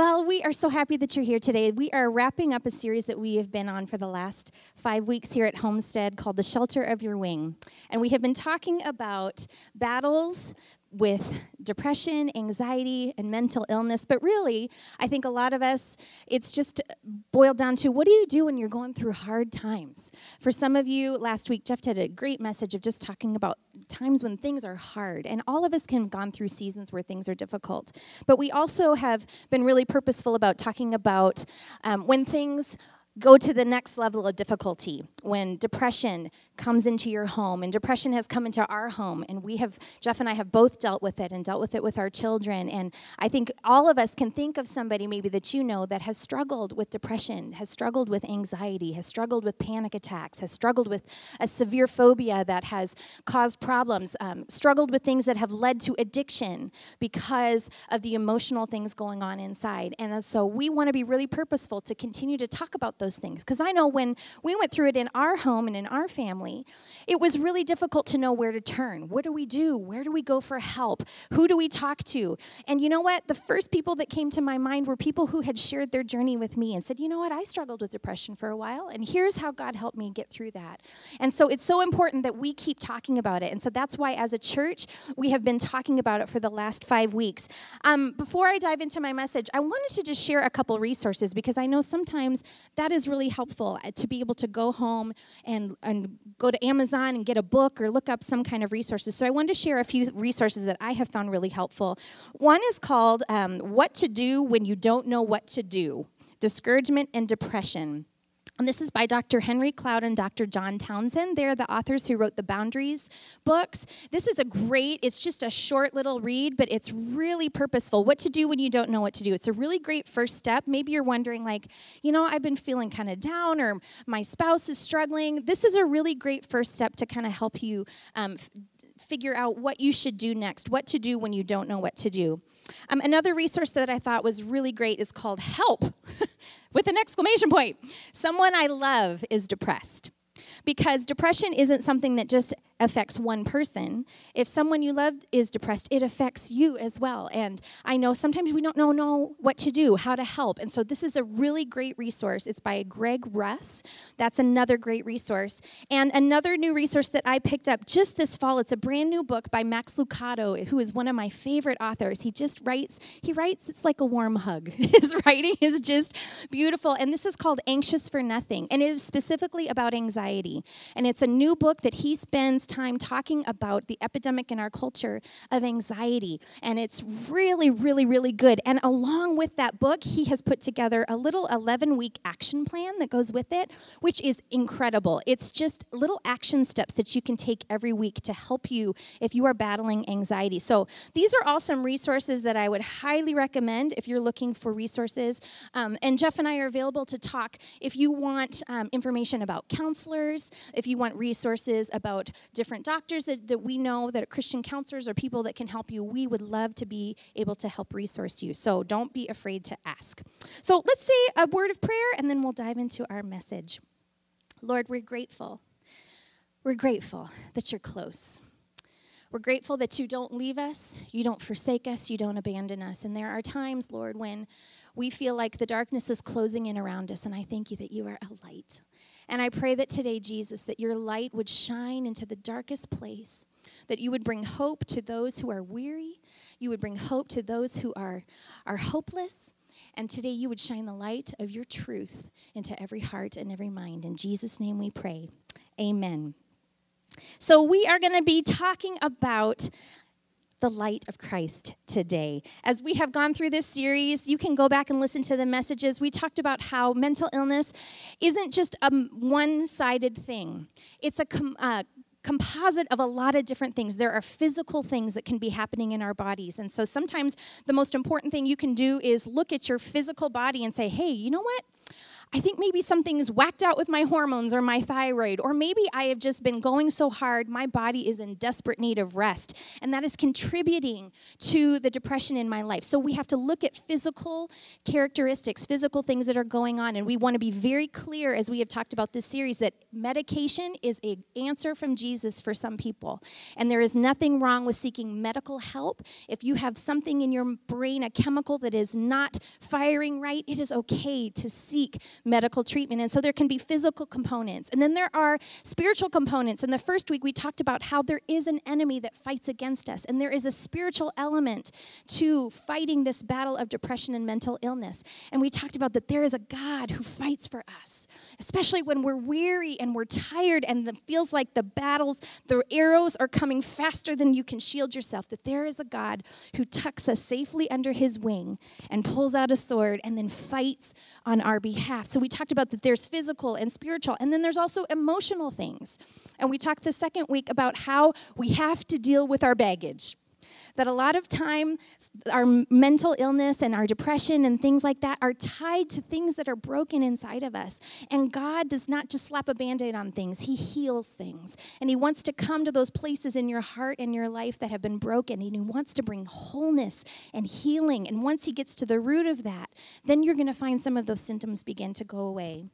Well, we are so happy that you're here today. We are wrapping up a series that we have been on for the last five weeks here at Homestead called The Shelter of Your Wing. And we have been talking about battles with depression, anxiety, and mental illness. But really, I think a lot of us, it's just boiled down to what do you do when you're going through hard times? For some of you, last week, Jeff had a great message of just talking about times when things are hard. And all of us can have gone through seasons where things are difficult. But we also have been really purposeful about talking about um, when things go to the next level of difficulty when depression comes into your home and depression has come into our home. And we have jeff and i have both dealt with it and dealt with it with our children. And i think all of us can think of somebody maybe that you know that has struggled with depression has struggled with anxiety has struggled with panic attacks has struggled with a severe phobia that has caused problems um, struggled with things that have led to addiction because of the emotional things going on inside. And so we want to be really purposeful to continue to talk about those things. Because I know when we went through it in our home and in our family, it was really difficult to know where to turn. What do we do? Where do we go for help? Who do we talk to? And you know what? The first people that came to my mind were people who had shared their journey with me and said, you know what? I struggled with depression for a while, and here's how God helped me get through that. And so it's so important that we keep talking about it. And so that's why, as a church, we have been talking about it for the last five weeks. Um, before I dive into my message, I wanted to just share a couple resources because I know sometimes that that is really helpful uh, to be able to go home and, and go to Amazon and get a book or look up some kind of resources. So I wanted to share a few resources that I have found really helpful. One is called um, What to Do When You Don't Know What to Do Discouragement and Depression. And this is by Dr. Henry Cloud and Dr. John Townsend. They're the authors who wrote the Boundaries books. This is a great, it's just a short little read, but it's really purposeful. What to do when you don't know what to do. It's a really great first step. Maybe you're wondering, like, you know, I've been feeling kind of down or my spouse is struggling. This is a really great first step to kind of help you um, figure out what you should do next, what to do when you don't know what to do. Um, another resource that I thought was really great is called Help with an exclamation point. Someone I love is depressed because depression isn't something that just affects one person. If someone you love is depressed, it affects you as well. And I know sometimes we don't know, know what to do, how to help. And so this is a really great resource. It's by Greg Russ. That's another great resource. And another new resource that I picked up just this fall, it's a brand new book by Max Lucado, who is one of my favorite authors. He just writes, he writes, it's like a warm hug. His writing is just beautiful. And this is called Anxious for Nothing. And it is specifically about anxiety. And it's a new book that he spends time talking about the epidemic in our culture of anxiety. And it's really, really, really good. And along with that book, he has put together a little 11 week action plan that goes with it, which is incredible. It's just little action steps that you can take every week to help you if you are battling anxiety. So these are all some resources that I would highly recommend if you're looking for resources. Um, and Jeff and I are available to talk if you want um, information about counselors, if you want resources about different doctors that, that we know that are Christian counselors or people that can help you, we would love to be able to help resource you. So don't be afraid to ask. So let's say a word of prayer and then we'll dive into our message. Lord, we're grateful. We're grateful that you're close. We're grateful that you don't leave us, you don't forsake us, you don't abandon us. And there are times, Lord, when we feel like the darkness is closing in around us, and I thank you that you are a light. And I pray that today, Jesus, that your light would shine into the darkest place, that you would bring hope to those who are weary, you would bring hope to those who are, are hopeless. And today you would shine the light of your truth into every heart and every mind. In Jesus' name we pray. Amen. So, we are going to be talking about the light of Christ today. As we have gone through this series, you can go back and listen to the messages. We talked about how mental illness isn't just a one sided thing, it's a com- uh, composite of a lot of different things. There are physical things that can be happening in our bodies. And so sometimes the most important thing you can do is look at your physical body and say, hey, you know what? I think maybe something's whacked out with my hormones or my thyroid, or maybe I have just been going so hard, my body is in desperate need of rest. And that is contributing to the depression in my life. So we have to look at physical characteristics, physical things that are going on. And we want to be very clear, as we have talked about this series, that medication is an answer from Jesus for some people. And there is nothing wrong with seeking medical help. If you have something in your brain, a chemical that is not firing right, it is okay to seek medical treatment. And so there can be physical components. And then there are spiritual components. In the first week, we talked about how there is an enemy that fights against us, and there is a spiritual element to fighting this battle of depression and mental illness. And we talked about that there is a God who fights for us, especially when we're weary and we're tired and it feels like the battles, the arrows are coming faster than you can shield yourself. That there is a God who tucks us safely under his wing and pulls out a sword and then fights on our behalf. So we talked about that there's physical and spiritual, and then there's also emotional things. And we talked the second week about how we have to deal with our baggage that a lot of time our mental illness and our depression and things like that are tied to things that are broken inside of us. And God does not just slap a band aid on things, He heals things. And He wants to come to those places in your heart and your life that have been broken. And He wants to bring wholeness and healing. And once He gets to the root of that, then you're going to find some of those symptoms begin to go away.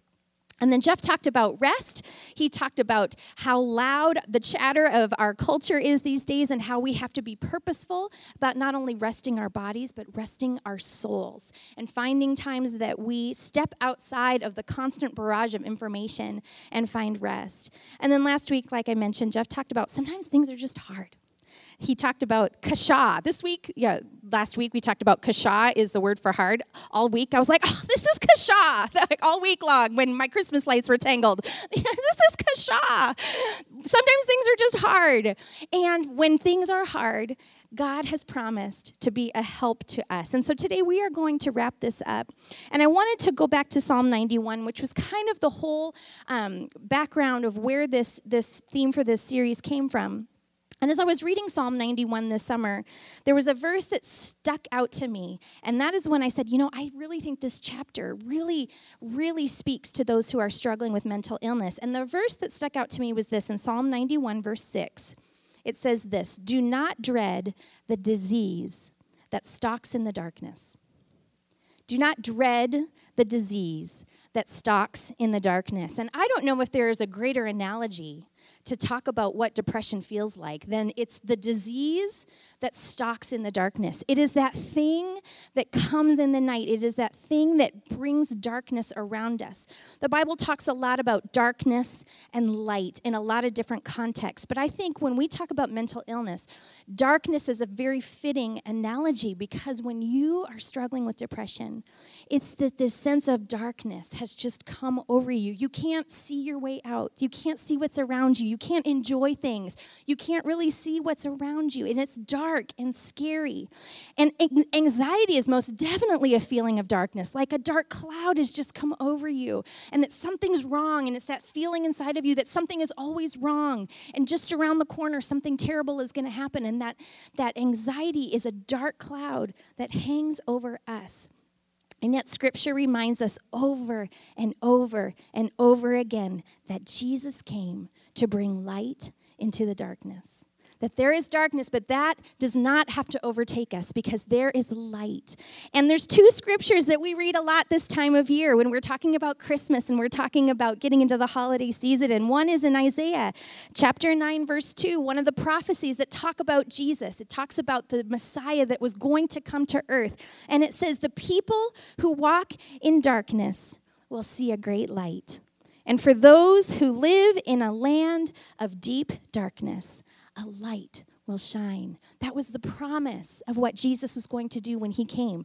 And then Jeff talked about rest. He talked about how loud the chatter of our culture is these days and how we have to be purposeful about not only resting our bodies, but resting our souls and finding times that we step outside of the constant barrage of information and find rest. And then last week, like I mentioned, Jeff talked about sometimes things are just hard he talked about kasha. This week, yeah, last week we talked about kasha is the word for hard. All week I was like, oh, this is kasha. Like all week long when my Christmas lights were tangled. this is kasha. Sometimes things are just hard. And when things are hard, God has promised to be a help to us. And so today we are going to wrap this up. And I wanted to go back to Psalm 91, which was kind of the whole um, background of where this, this theme for this series came from. And as I was reading Psalm 91 this summer, there was a verse that stuck out to me. And that is when I said, you know, I really think this chapter really, really speaks to those who are struggling with mental illness. And the verse that stuck out to me was this in Psalm 91, verse 6. It says this Do not dread the disease that stalks in the darkness. Do not dread the disease that stalks in the darkness. And I don't know if there is a greater analogy to talk about what depression feels like, then it's the disease that stalks in the darkness. It is that thing that comes in the night. It is that thing that brings darkness around us. The Bible talks a lot about darkness and light in a lot of different contexts. But I think when we talk about mental illness, darkness is a very fitting analogy because when you are struggling with depression, it's that this sense of darkness has just come over you. You can't see your way out, you can't see what's around you. You can't enjoy things. You can't really see what's around you. And it's dark and scary. And anxiety is most definitely a feeling of darkness, like a dark cloud has just come over you and that something's wrong. And it's that feeling inside of you that something is always wrong. And just around the corner, something terrible is going to happen. And that, that anxiety is a dark cloud that hangs over us. And yet, scripture reminds us over and over and over again that Jesus came to bring light into the darkness that there is darkness, but that does not have to overtake us because there is light. And there's two scriptures that we read a lot this time of year when we're talking about Christmas and we're talking about getting into the holiday season. And one is in Isaiah chapter 9, verse 2, one of the prophecies that talk about Jesus. It talks about the Messiah that was going to come to earth. And it says, The people who walk in darkness will see a great light. And for those who live in a land of deep darkness, a light will shine. That was the promise of what Jesus was going to do when he came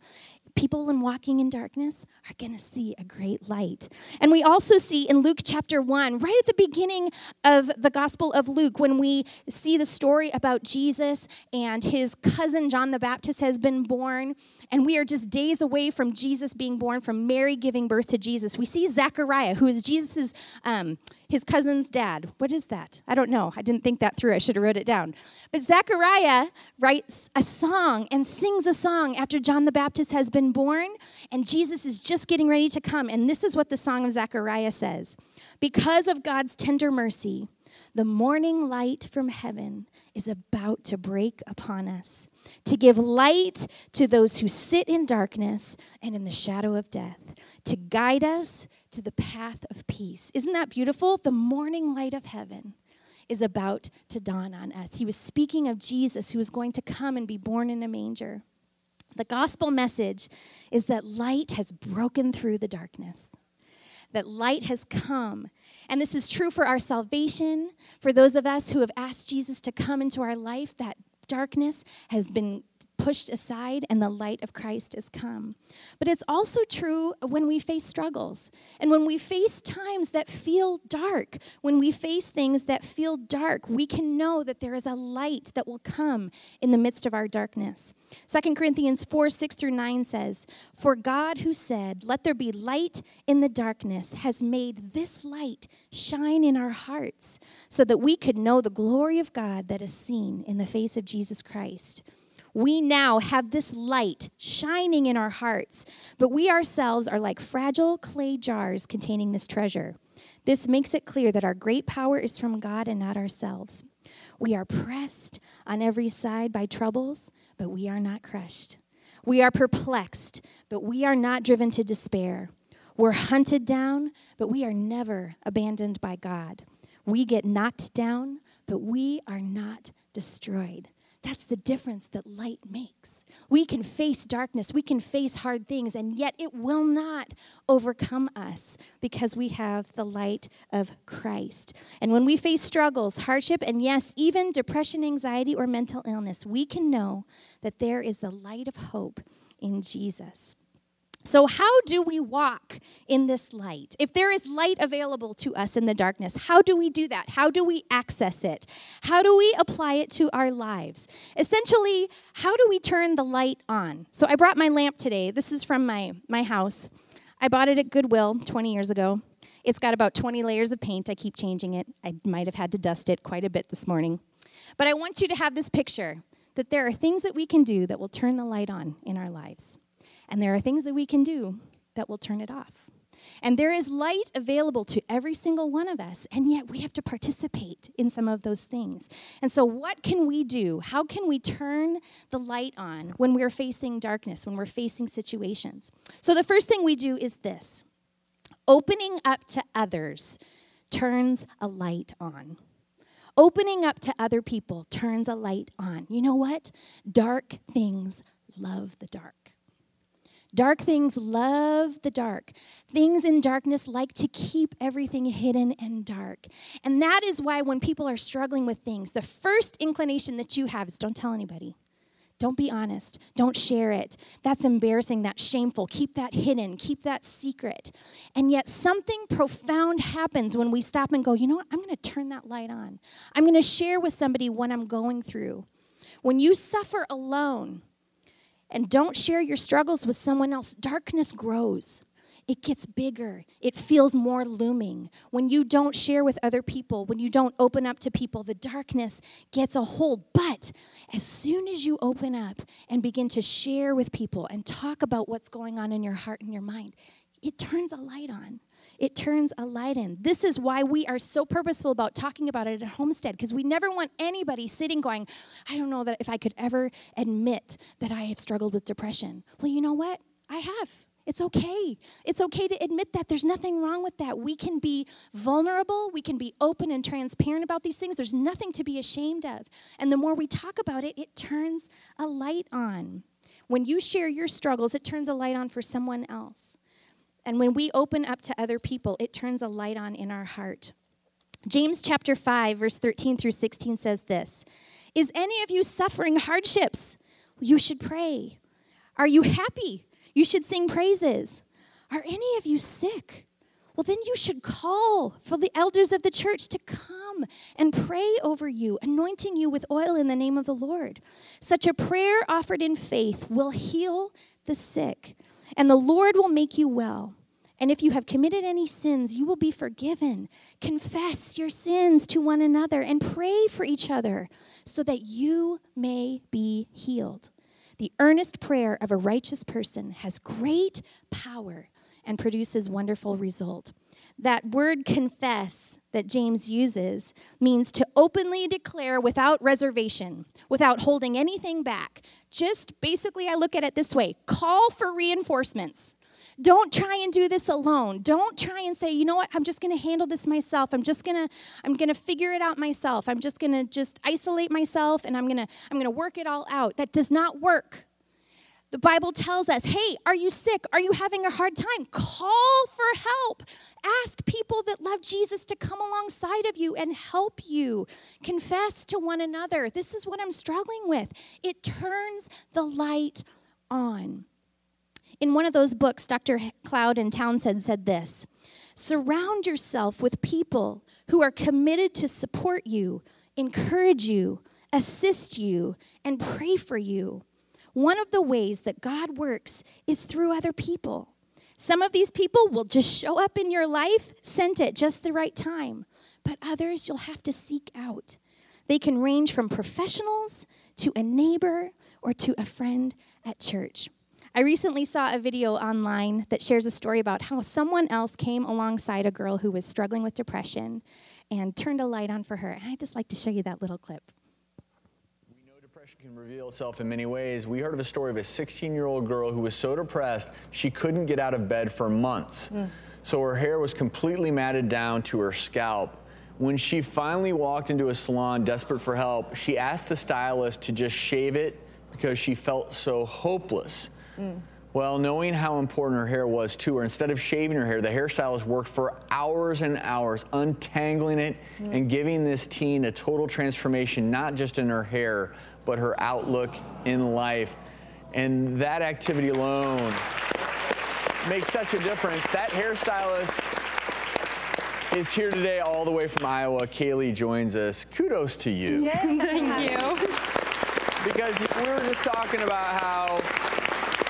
people in walking in darkness are going to see a great light. And we also see in Luke chapter 1, right at the beginning of the Gospel of Luke, when we see the story about Jesus and his cousin John the Baptist has been born, and we are just days away from Jesus being born, from Mary giving birth to Jesus. We see Zechariah, who is Jesus's. Um, his cousin's dad. What is that? I don't know. I didn't think that through. I should have wrote it down. But Zechariah writes a song and sings a song after John the Baptist has been born and Jesus is just getting ready to come. And this is what the song of Zechariah says Because of God's tender mercy, the morning light from heaven is about to break upon us to give light to those who sit in darkness and in the shadow of death, to guide us to the path of peace. Isn't that beautiful? The morning light of heaven is about to dawn on us. He was speaking of Jesus who was going to come and be born in a manger. The gospel message is that light has broken through the darkness that light has come. And this is true for our salvation, for those of us who have asked Jesus to come into our life, that darkness has been pushed aside and the light of Christ has come. But it's also true when we face struggles and when we face times that feel dark. When we face things that feel dark, we can know that there is a light that will come in the midst of our darkness. 2 Corinthians 4 6 through 9 says, For God who said, Let there be light in the darkness, has made this light shine in our hearts so that we could know the glory of God that is seen in the face of Jesus Christ we now have this light shining in our hearts, but we ourselves are like fragile clay jars containing this treasure. This makes it clear that our great power is from God and not ourselves. We are pressed on every side by troubles, but we are not crushed. We are perplexed, but we are not driven to despair. We're hunted down, but we are never abandoned by God. We get knocked down, but we are not destroyed. That's the difference that light makes. We can face darkness, we can face hard things, and yet it will not overcome us because we have the light of Christ. And when we face struggles, hardship, and yes, even depression, anxiety, or mental illness, we can know that there is the light of hope in Jesus. So, how do we walk in this light? If there is light available to us in the darkness, how do we do that? How do we access it? How do we apply it to our lives? Essentially, how do we turn the light on? So, I brought my lamp today. This is from my, my house. I bought it at Goodwill 20 years ago. It's got about 20 layers of paint. I keep changing it. I might have had to dust it quite a bit this morning. But I want you to have this picture that there are things that we can do that will turn the light on in our lives. And there are things that we can do that will turn it off. And there is light available to every single one of us, and yet we have to participate in some of those things. And so, what can we do? How can we turn the light on when we're facing darkness, when we're facing situations? So, the first thing we do is this opening up to others turns a light on. Opening up to other people turns a light on. You know what? Dark things love the dark. Dark things love the dark. Things in darkness like to keep everything hidden and dark. And that is why when people are struggling with things, the first inclination that you have is don't tell anybody. Don't be honest. Don't share it. That's embarrassing. That's shameful. Keep that hidden. Keep that secret. And yet, something profound happens when we stop and go, you know what? I'm going to turn that light on. I'm going to share with somebody what I'm going through. When you suffer alone, and don't share your struggles with someone else, darkness grows. It gets bigger. It feels more looming. When you don't share with other people, when you don't open up to people, the darkness gets a hold. But as soon as you open up and begin to share with people and talk about what's going on in your heart and your mind, it turns a light on it turns a light in. This is why we are so purposeful about talking about it at Homestead, because we never want anybody sitting going, I don't know that if I could ever admit that I have struggled with depression. Well, you know what? I have. It's okay. It's okay to admit that. There's nothing wrong with that. We can be vulnerable. We can be open and transparent about these things. There's nothing to be ashamed of. And the more we talk about it, it turns a light on. When you share your struggles, it turns a light on for someone else. And when we open up to other people, it turns a light on in our heart. James chapter 5, verse 13 through 16 says this Is any of you suffering hardships? You should pray. Are you happy? You should sing praises. Are any of you sick? Well, then you should call for the elders of the church to come and pray over you, anointing you with oil in the name of the Lord. Such a prayer offered in faith will heal the sick and the Lord will make you well. And if you have committed any sins, you will be forgiven. Confess your sins to one another and pray for each other so that you may be healed. The earnest prayer of a righteous person has great power and produces wonderful result. That word confess that James uses means to openly declare without reservation, without holding anything back. Just basically, I look at it this way call for reinforcements. Don't try and do this alone. Don't try and say, you know what, I'm just going to handle this myself. I'm just going to I'm going to figure it out myself. I'm just going to just isolate myself and I'm going to I'm going to work it all out. That does not work. The Bible tells us, hey, are you sick? Are you having a hard time? Call for help. Ask people that love Jesus to come alongside of you and help you. Confess to one another. This is what I'm struggling with. It turns the light on. In one of those books, Dr. Cloud and Townsend said this Surround yourself with people who are committed to support you, encourage you, assist you, and pray for you. One of the ways that God works is through other people. Some of these people will just show up in your life, sent at just the right time, but others you'll have to seek out. They can range from professionals to a neighbor or to a friend at church. I recently saw a video online that shares a story about how someone else came alongside a girl who was struggling with depression and turned a light on for her. And I'd just like to show you that little clip. We know depression can reveal itself in many ways. We heard of a story of a 16 year old girl who was so depressed she couldn't get out of bed for months. Mm. So her hair was completely matted down to her scalp. When she finally walked into a salon desperate for help, she asked the stylist to just shave it because she felt so hopeless. Mm. Well, knowing how important her hair was to her, instead of shaving her hair, the hairstylist worked for hours and hours untangling it mm. and giving this teen a total transformation, not just in her hair, but her outlook in life. And that activity alone makes such a difference. That hairstylist is here today all the way from Iowa. Kaylee joins us. Kudos to you. Yeah. Thank you. Because we were just talking about how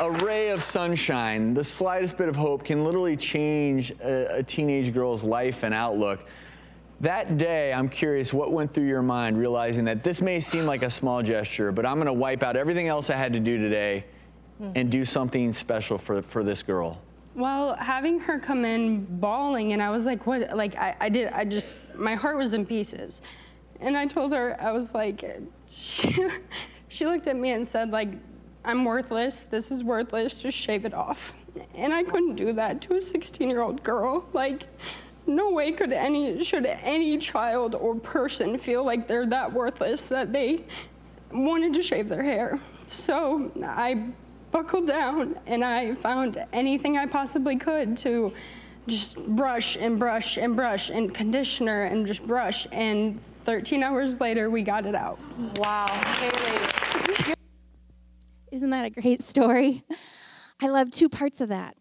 a ray of sunshine, the slightest bit of hope can literally change a, a, teenage girl's life and outlook. That day, I'm curious what went through your mind realizing that this may seem like a small gesture, but I'm going to wipe out everything else I had to do today mm. and do something special for, for this girl. Well, having her come in bawling, and I was like, what? Like, I, I did, I just, my heart was in pieces. And I told her, I was like, she, she looked at me and said, like, I'm worthless. This is worthless. Just shave it off. And I couldn't do that to a 16 year old girl. Like, no way could any, should any child or person feel like they're that worthless that they wanted to shave their hair. So I buckled down and I found anything I possibly could to just brush and brush and brush and conditioner and just brush. And 13 hours later, we got it out. Wow. Haley. Isn't that a great story? I love two parts of that.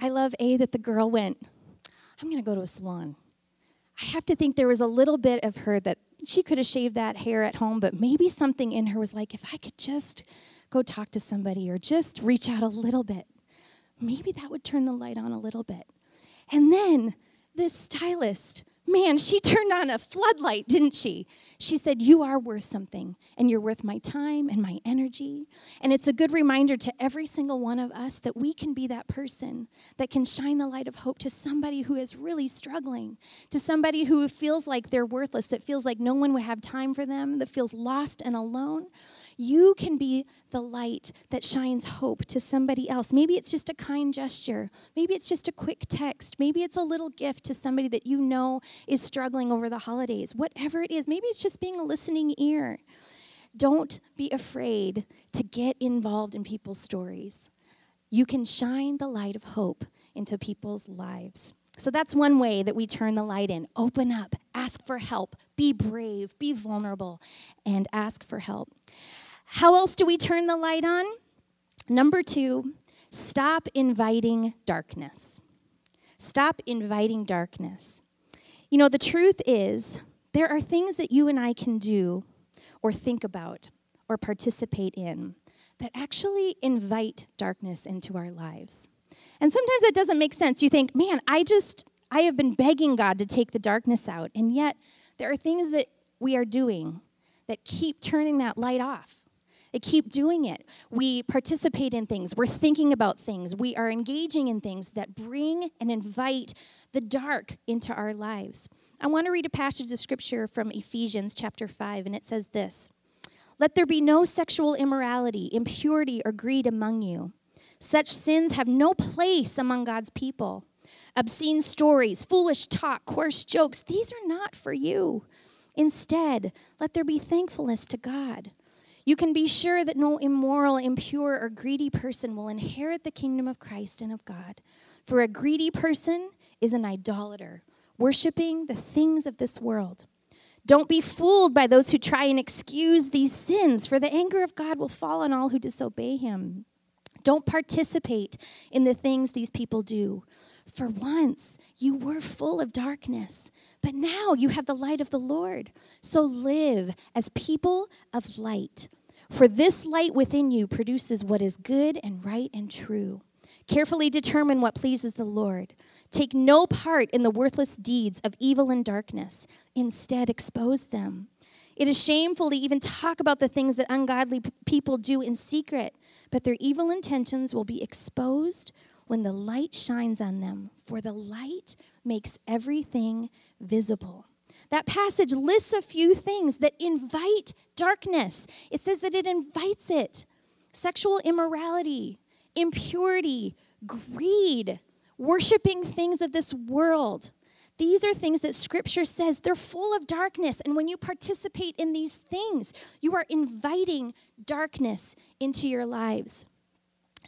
I love A, that the girl went, I'm going to go to a salon. I have to think there was a little bit of her that she could have shaved that hair at home, but maybe something in her was like, if I could just go talk to somebody or just reach out a little bit, maybe that would turn the light on a little bit. And then this stylist Man, she turned on a floodlight, didn't she? She said, You are worth something, and you're worth my time and my energy. And it's a good reminder to every single one of us that we can be that person that can shine the light of hope to somebody who is really struggling, to somebody who feels like they're worthless, that feels like no one would have time for them, that feels lost and alone. You can be the light that shines hope to somebody else. Maybe it's just a kind gesture. Maybe it's just a quick text. Maybe it's a little gift to somebody that you know is struggling over the holidays. Whatever it is, maybe it's just being a listening ear. Don't be afraid to get involved in people's stories. You can shine the light of hope into people's lives. So that's one way that we turn the light in. Open up, ask for help, be brave, be vulnerable, and ask for help. How else do we turn the light on? Number two, stop inviting darkness. Stop inviting darkness. You know, the truth is, there are things that you and I can do or think about or participate in that actually invite darkness into our lives. And sometimes that doesn't make sense. You think, man, I just, I have been begging God to take the darkness out. And yet, there are things that we are doing that keep turning that light off. They keep doing it. We participate in things. We're thinking about things. We are engaging in things that bring and invite the dark into our lives. I want to read a passage of scripture from Ephesians chapter 5, and it says this Let there be no sexual immorality, impurity, or greed among you. Such sins have no place among God's people. Obscene stories, foolish talk, coarse jokes, these are not for you. Instead, let there be thankfulness to God. You can be sure that no immoral, impure, or greedy person will inherit the kingdom of Christ and of God. For a greedy person is an idolater, worshiping the things of this world. Don't be fooled by those who try and excuse these sins, for the anger of God will fall on all who disobey him. Don't participate in the things these people do. For once you were full of darkness, but now you have the light of the Lord. So live as people of light. For this light within you produces what is good and right and true. Carefully determine what pleases the Lord. Take no part in the worthless deeds of evil and darkness. Instead, expose them. It is shameful to even talk about the things that ungodly people do in secret but their evil intentions will be exposed when the light shines on them, for the light makes everything visible. That passage lists a few things that invite darkness. It says that it invites it sexual immorality, impurity, greed, worshiping things of this world. These are things that scripture says they're full of darkness. And when you participate in these things, you are inviting darkness into your lives.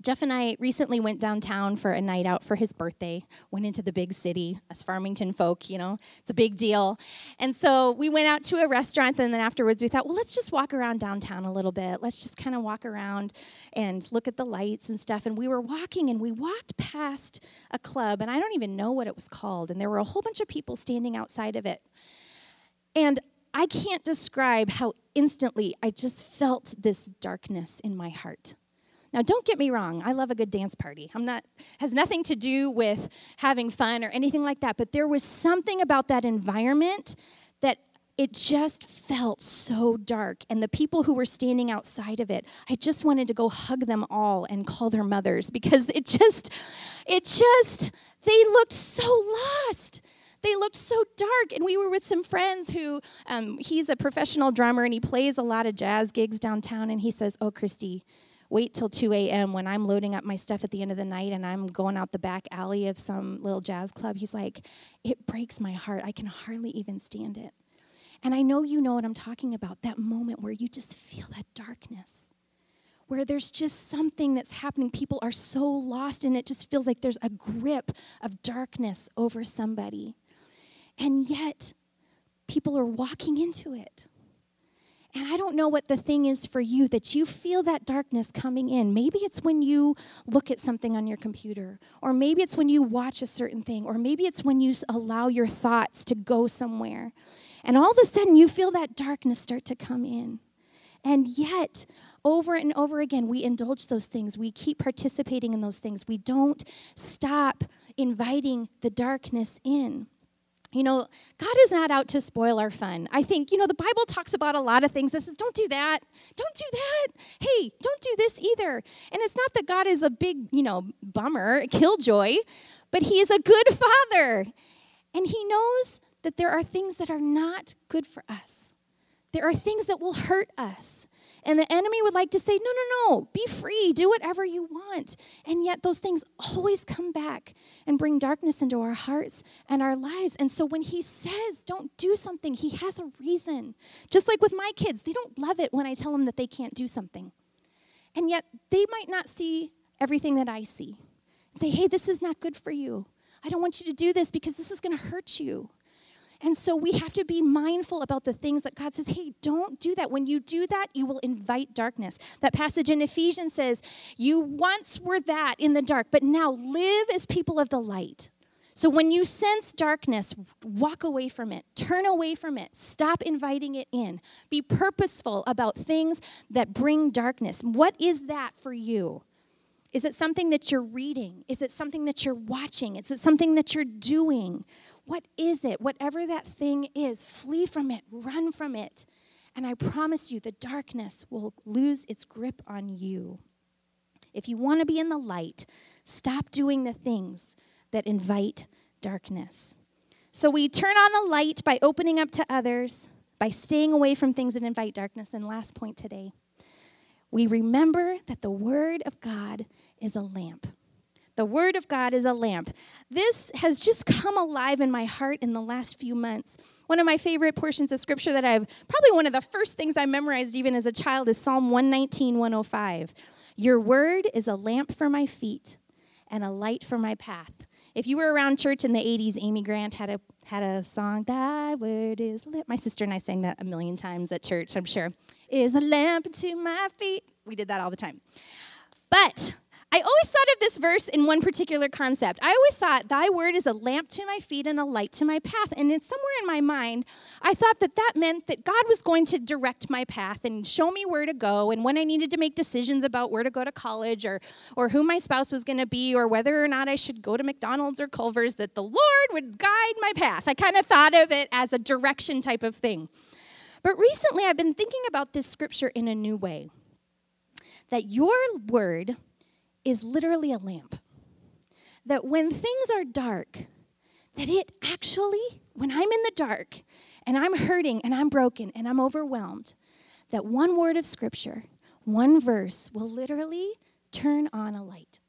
Jeff and I recently went downtown for a night out for his birthday. Went into the big city, us Farmington folk, you know, it's a big deal. And so we went out to a restaurant, and then afterwards we thought, well, let's just walk around downtown a little bit. Let's just kind of walk around and look at the lights and stuff. And we were walking, and we walked past a club, and I don't even know what it was called. And there were a whole bunch of people standing outside of it. And I can't describe how instantly I just felt this darkness in my heart. Now, don't get me wrong, I love a good dance party. I'm not has nothing to do with having fun or anything like that, but there was something about that environment that it just felt so dark and the people who were standing outside of it i just wanted to go hug them all and call their mothers because it just it just they looked so lost they looked so dark and we were with some friends who um, he's a professional drummer and he plays a lot of jazz gigs downtown and he says oh christy wait till 2 a.m. when I'm loading up my stuff at the end of the night and I'm going out the back alley of some little jazz club. He's like, it breaks my heart. I can hardly even stand it. And I know you know what I'm talking about that moment where you just feel that darkness, where there's just something that's happening. People are so lost, and it just feels like there's a grip of darkness over somebody. And yet, people are walking into it. And I don't know what the thing is for you that you feel that darkness coming in. Maybe it's when you look at something on your computer, or maybe it's when you watch a certain thing, or maybe it's when you allow your thoughts to go somewhere. And all of a sudden, you feel that darkness start to come in. And yet, over and over again, we indulge those things. We keep participating in those things. We don't stop inviting the darkness in. You know, God is not out to spoil our fun. I think, you know, the Bible talks about a lot of things that says, don't do that. Don't do that. Hey, don't do this either. And it's not that God is a big, you know, bummer, killjoy, but He is a good Father. And He knows that there are things that are not good for us. There are things that will hurt us. And the enemy would like to say, no, no, no, be free, do whatever you want. And yet those things always come back and bring darkness into our hearts and our lives. And so when he says, don't do something, he has a reason. Just like with my kids, they don't love it when I tell them that they can't do something. And yet they might not see everything that I see. Say, hey, this is not good for you. I don't want you to do this because this is going to hurt you. And so we have to be mindful about the things that God says, hey, don't do that. When you do that, you will invite darkness. That passage in Ephesians says, you once were that in the dark, but now live as people of the light. So when you sense darkness, walk away from it, turn away from it, stop inviting it in. Be purposeful about things that bring darkness. What is that for you? Is it something that you're reading? Is it something that you're watching? Is it something that you're doing? What is it? Whatever that thing is, flee from it, run from it. And I promise you, the darkness will lose its grip on you. If you want to be in the light, stop doing the things that invite darkness. So we turn on the light by opening up to others, by staying away from things that invite darkness. And last point today, we remember that the Word of God is a lamp. The Word of God is a lamp. This has just come alive in my heart in the last few months. One of my favorite portions of Scripture that I've, probably one of the first things I memorized even as a child, is Psalm 119, 105. Your Word is a lamp for my feet and a light for my path. If you were around church in the 80s, Amy Grant had a had a song, Thy word is lit. My sister and I sang that a million times at church, I'm sure. Is a lamp to my feet. We did that all the time. But I always thought of this verse in one particular concept. I always thought, Thy word is a lamp to my feet and a light to my path. And it's somewhere in my mind, I thought that that meant that God was going to direct my path and show me where to go and when I needed to make decisions about where to go to college or, or who my spouse was going to be or whether or not I should go to McDonald's or Culver's, that the Lord would guide my path. I kind of thought of it as a direction type of thing. But recently, I've been thinking about this scripture in a new way that your word is literally a lamp. That when things are dark, that it actually, when I'm in the dark and I'm hurting and I'm broken and I'm overwhelmed, that one word of scripture, one verse will literally turn on a light.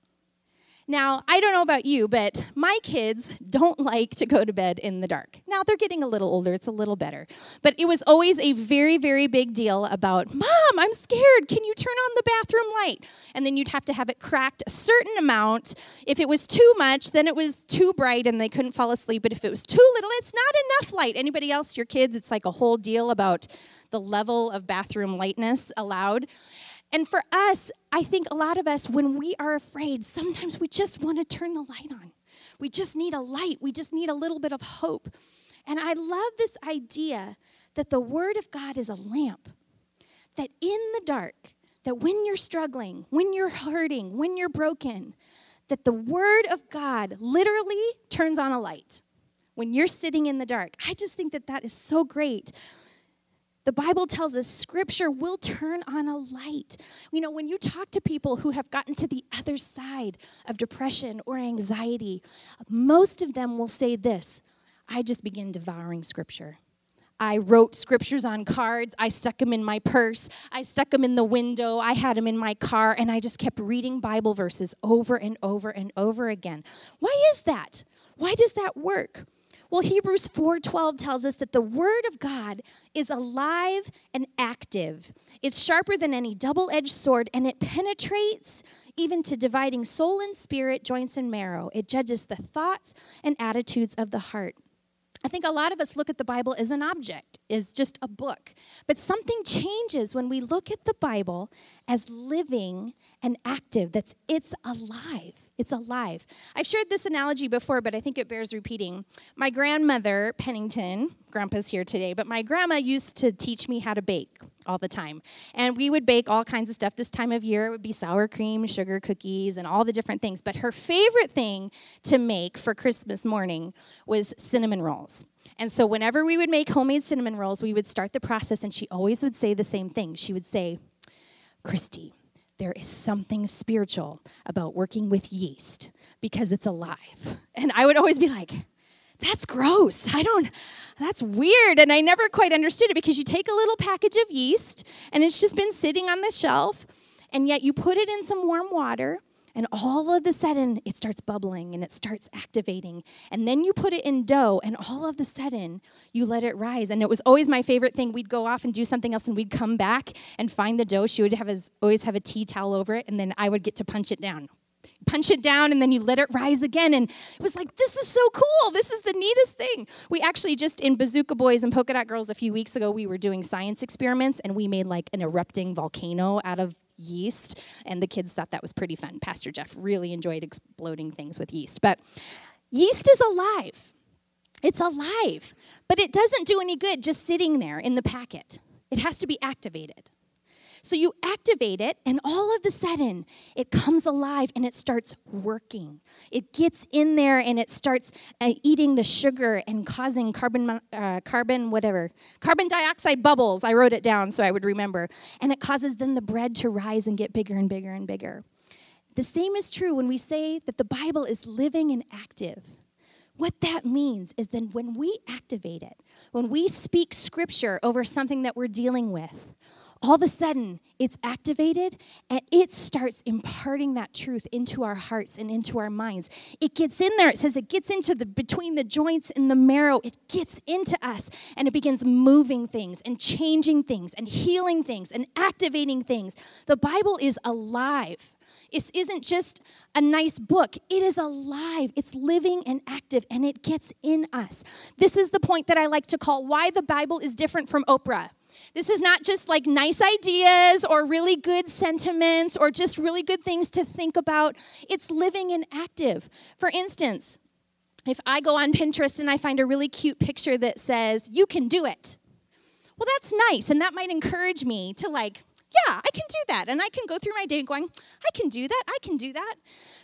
Now, I don't know about you, but my kids don't like to go to bed in the dark. Now, they're getting a little older, it's a little better. But it was always a very, very big deal about, Mom, I'm scared. Can you turn on the bathroom light? And then you'd have to have it cracked a certain amount. If it was too much, then it was too bright and they couldn't fall asleep. But if it was too little, it's not enough light. Anybody else, your kids, it's like a whole deal about the level of bathroom lightness allowed. And for us, I think a lot of us, when we are afraid, sometimes we just want to turn the light on. We just need a light, we just need a little bit of hope. And I love this idea that the Word of God is a lamp, that in the dark, that when you're struggling, when you're hurting, when you're broken, that the Word of God literally turns on a light when you're sitting in the dark. I just think that that is so great. The Bible tells us scripture will turn on a light. You know, when you talk to people who have gotten to the other side of depression or anxiety, most of them will say this I just began devouring scripture. I wrote scriptures on cards. I stuck them in my purse. I stuck them in the window. I had them in my car, and I just kept reading Bible verses over and over and over again. Why is that? Why does that work? Well, Hebrews 4:12 tells us that the word of God is alive and active. It's sharper than any double-edged sword and it penetrates even to dividing soul and spirit, joints and marrow. It judges the thoughts and attitudes of the heart. I think a lot of us look at the Bible as an object, as just a book. But something changes when we look at the Bible as living and active. That's it's alive. It's alive. I've shared this analogy before, but I think it bears repeating. My grandmother, Pennington, grandpa's here today, but my grandma used to teach me how to bake all the time. And we would bake all kinds of stuff this time of year. It would be sour cream, sugar cookies, and all the different things. But her favorite thing to make for Christmas morning was cinnamon rolls. And so whenever we would make homemade cinnamon rolls, we would start the process, and she always would say the same thing. She would say, Christy, there is something spiritual about working with yeast because it's alive. And I would always be like, that's gross. I don't, that's weird. And I never quite understood it because you take a little package of yeast and it's just been sitting on the shelf, and yet you put it in some warm water and all of a sudden it starts bubbling and it starts activating. And then you put it in dough, and all of a sudden you let it rise. And it was always my favorite thing. We'd go off and do something else, and we'd come back and find the dough. She would have his, always have a tea towel over it, and then I would get to punch it down punch it down and then you let it rise again. And it was like, this is so cool. This is the neatest thing. We actually just in Bazooka Boys and Polka Dot Girls a few weeks ago, we were doing science experiments and we made like an erupting volcano out of yeast. And the kids thought that was pretty fun. Pastor Jeff really enjoyed exploding things with yeast. But yeast is alive. It's alive, but it doesn't do any good just sitting there in the packet. It has to be activated. So you activate it, and all of a sudden, it comes alive and it starts working. It gets in there and it starts uh, eating the sugar and causing carbon, uh, carbon, whatever, carbon dioxide bubbles. I wrote it down so I would remember. And it causes then the bread to rise and get bigger and bigger and bigger. The same is true when we say that the Bible is living and active. What that means is then when we activate it, when we speak scripture over something that we're dealing with, all of a sudden it's activated and it starts imparting that truth into our hearts and into our minds. It gets in there. It says it gets into the between the joints and the marrow. It gets into us and it begins moving things and changing things and healing things and activating things. The Bible is alive. It isn't just a nice book, it is alive. It's living and active, and it gets in us. This is the point that I like to call why the Bible is different from Oprah. This is not just like nice ideas or really good sentiments or just really good things to think about. It's living and active. For instance, if I go on Pinterest and I find a really cute picture that says, You can do it. Well, that's nice, and that might encourage me to like yeah, I can do that. And I can go through my day going, I can do that, I can do that.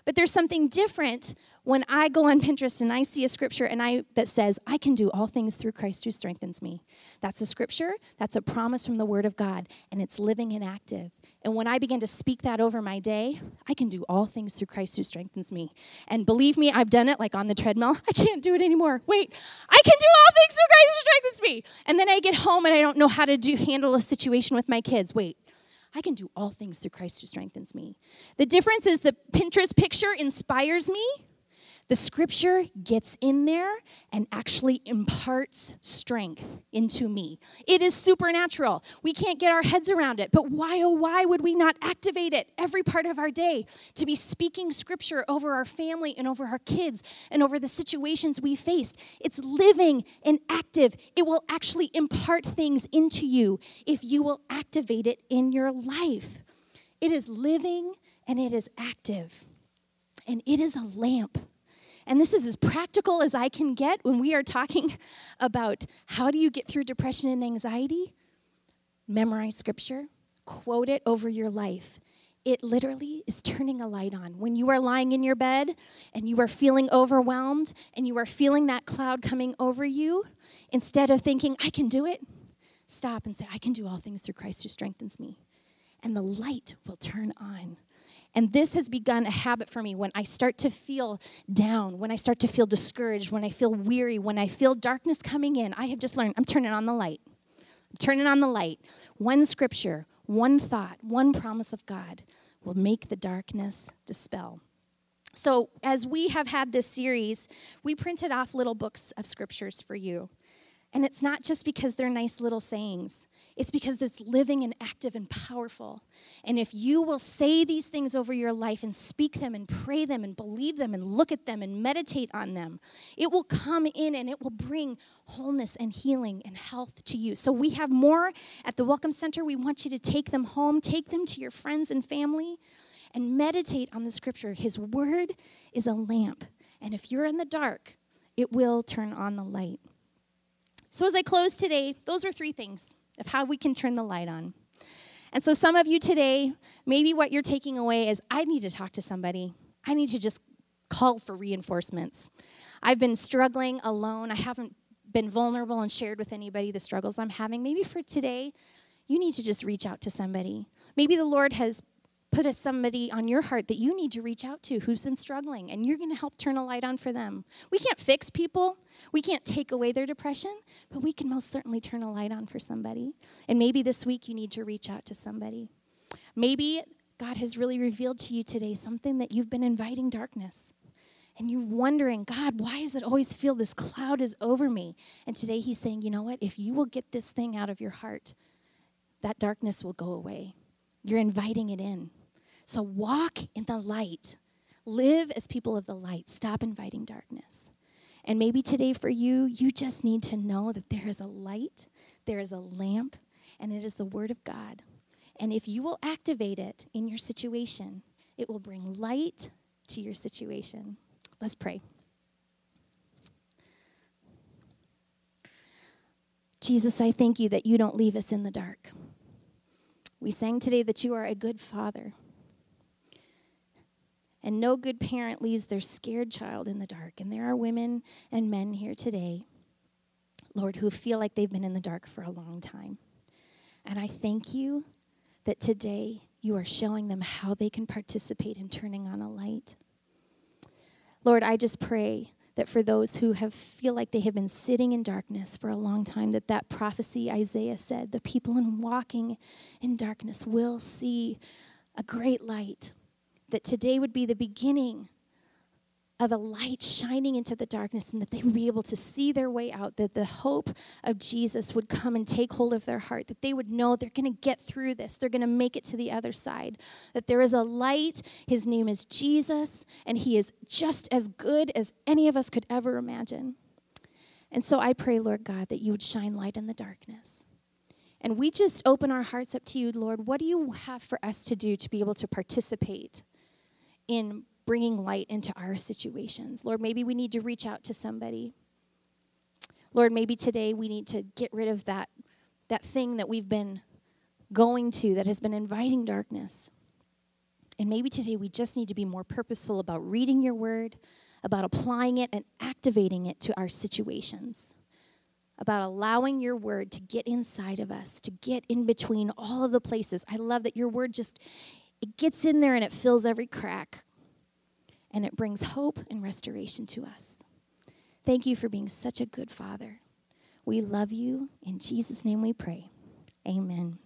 But there's something different when I go on Pinterest and I see a scripture and I that says, I can do all things through Christ who strengthens me. That's a scripture, that's a promise from the Word of God, and it's living and active. And when I begin to speak that over my day, I can do all things through Christ who strengthens me. And believe me, I've done it like on the treadmill. I can't do it anymore. Wait, I can do all things through Christ who strengthens me. And then I get home and I don't know how to do handle a situation with my kids. Wait, I can do all things through Christ who strengthens me. The difference is the Pinterest picture inspires me, the scripture gets in there and actually imparts strength into me. It is supernatural. We can't get our heads around it, but why, oh, why would we not activate it every part of our day to be speaking scripture over our family and over our kids and over the situations we faced? It's living and active. It will actually impart things into you if you will activate it in your life. It is living and it is active, and it is a lamp and this is as practical as I can get when we are talking about how do you get through depression and anxiety? Memorize scripture, quote it over your life. It literally is turning a light on. When you are lying in your bed and you are feeling overwhelmed and you are feeling that cloud coming over you, instead of thinking, I can do it, stop and say, I can do all things through Christ who strengthens me. And the light will turn on. And this has begun a habit for me when I start to feel down, when I start to feel discouraged, when I feel weary, when I feel darkness coming in. I have just learned I'm turning on the light. I'm turning on the light. One scripture, one thought, one promise of God will make the darkness dispel. So, as we have had this series, we printed off little books of scriptures for you. And it's not just because they're nice little sayings, it's because it's living and active and powerful. And if you will say these things over your life and speak them and pray them and believe them and look at them and meditate on them, it will come in and it will bring wholeness and healing and health to you. So we have more at the Welcome Center. We want you to take them home, take them to your friends and family, and meditate on the scripture. His word is a lamp. And if you're in the dark, it will turn on the light. So, as I close today, those are three things of how we can turn the light on. And so, some of you today, maybe what you're taking away is I need to talk to somebody. I need to just call for reinforcements. I've been struggling alone. I haven't been vulnerable and shared with anybody the struggles I'm having. Maybe for today, you need to just reach out to somebody. Maybe the Lord has put a somebody on your heart that you need to reach out to who's been struggling and you're going to help turn a light on for them. We can't fix people. We can't take away their depression, but we can most certainly turn a light on for somebody. And maybe this week you need to reach out to somebody. Maybe God has really revealed to you today something that you've been inviting darkness. And you're wondering, God, why does it always feel this cloud is over me? And today he's saying, you know what? If you will get this thing out of your heart, that darkness will go away. You're inviting it in. So walk in the light. Live as people of the light. Stop inviting darkness. And maybe today for you, you just need to know that there is a light, there is a lamp, and it is the Word of God. And if you will activate it in your situation, it will bring light to your situation. Let's pray. Jesus, I thank you that you don't leave us in the dark. We sang today that you are a good father. And no good parent leaves their scared child in the dark. And there are women and men here today, Lord, who feel like they've been in the dark for a long time. And I thank you that today you are showing them how they can participate in turning on a light. Lord, I just pray that for those who have feel like they have been sitting in darkness for a long time that that prophecy Isaiah said the people in walking in darkness will see a great light that today would be the beginning of a light shining into the darkness and that they would be able to see their way out, that the hope of Jesus would come and take hold of their heart, that they would know they're going to get through this, they're going to make it to the other side, that there is a light. His name is Jesus, and he is just as good as any of us could ever imagine. And so I pray, Lord God, that you would shine light in the darkness. And we just open our hearts up to you, Lord. What do you have for us to do to be able to participate in bringing light into our situations. Lord, maybe we need to reach out to somebody. Lord, maybe today we need to get rid of that, that thing that we've been going to that has been inviting darkness. And maybe today we just need to be more purposeful about reading your word, about applying it and activating it to our situations, about allowing your word to get inside of us, to get in between all of the places. I love that your word just it gets in there and it fills every crack and it brings hope and restoration to us. Thank you for being such a good father. We love you. In Jesus' name we pray. Amen.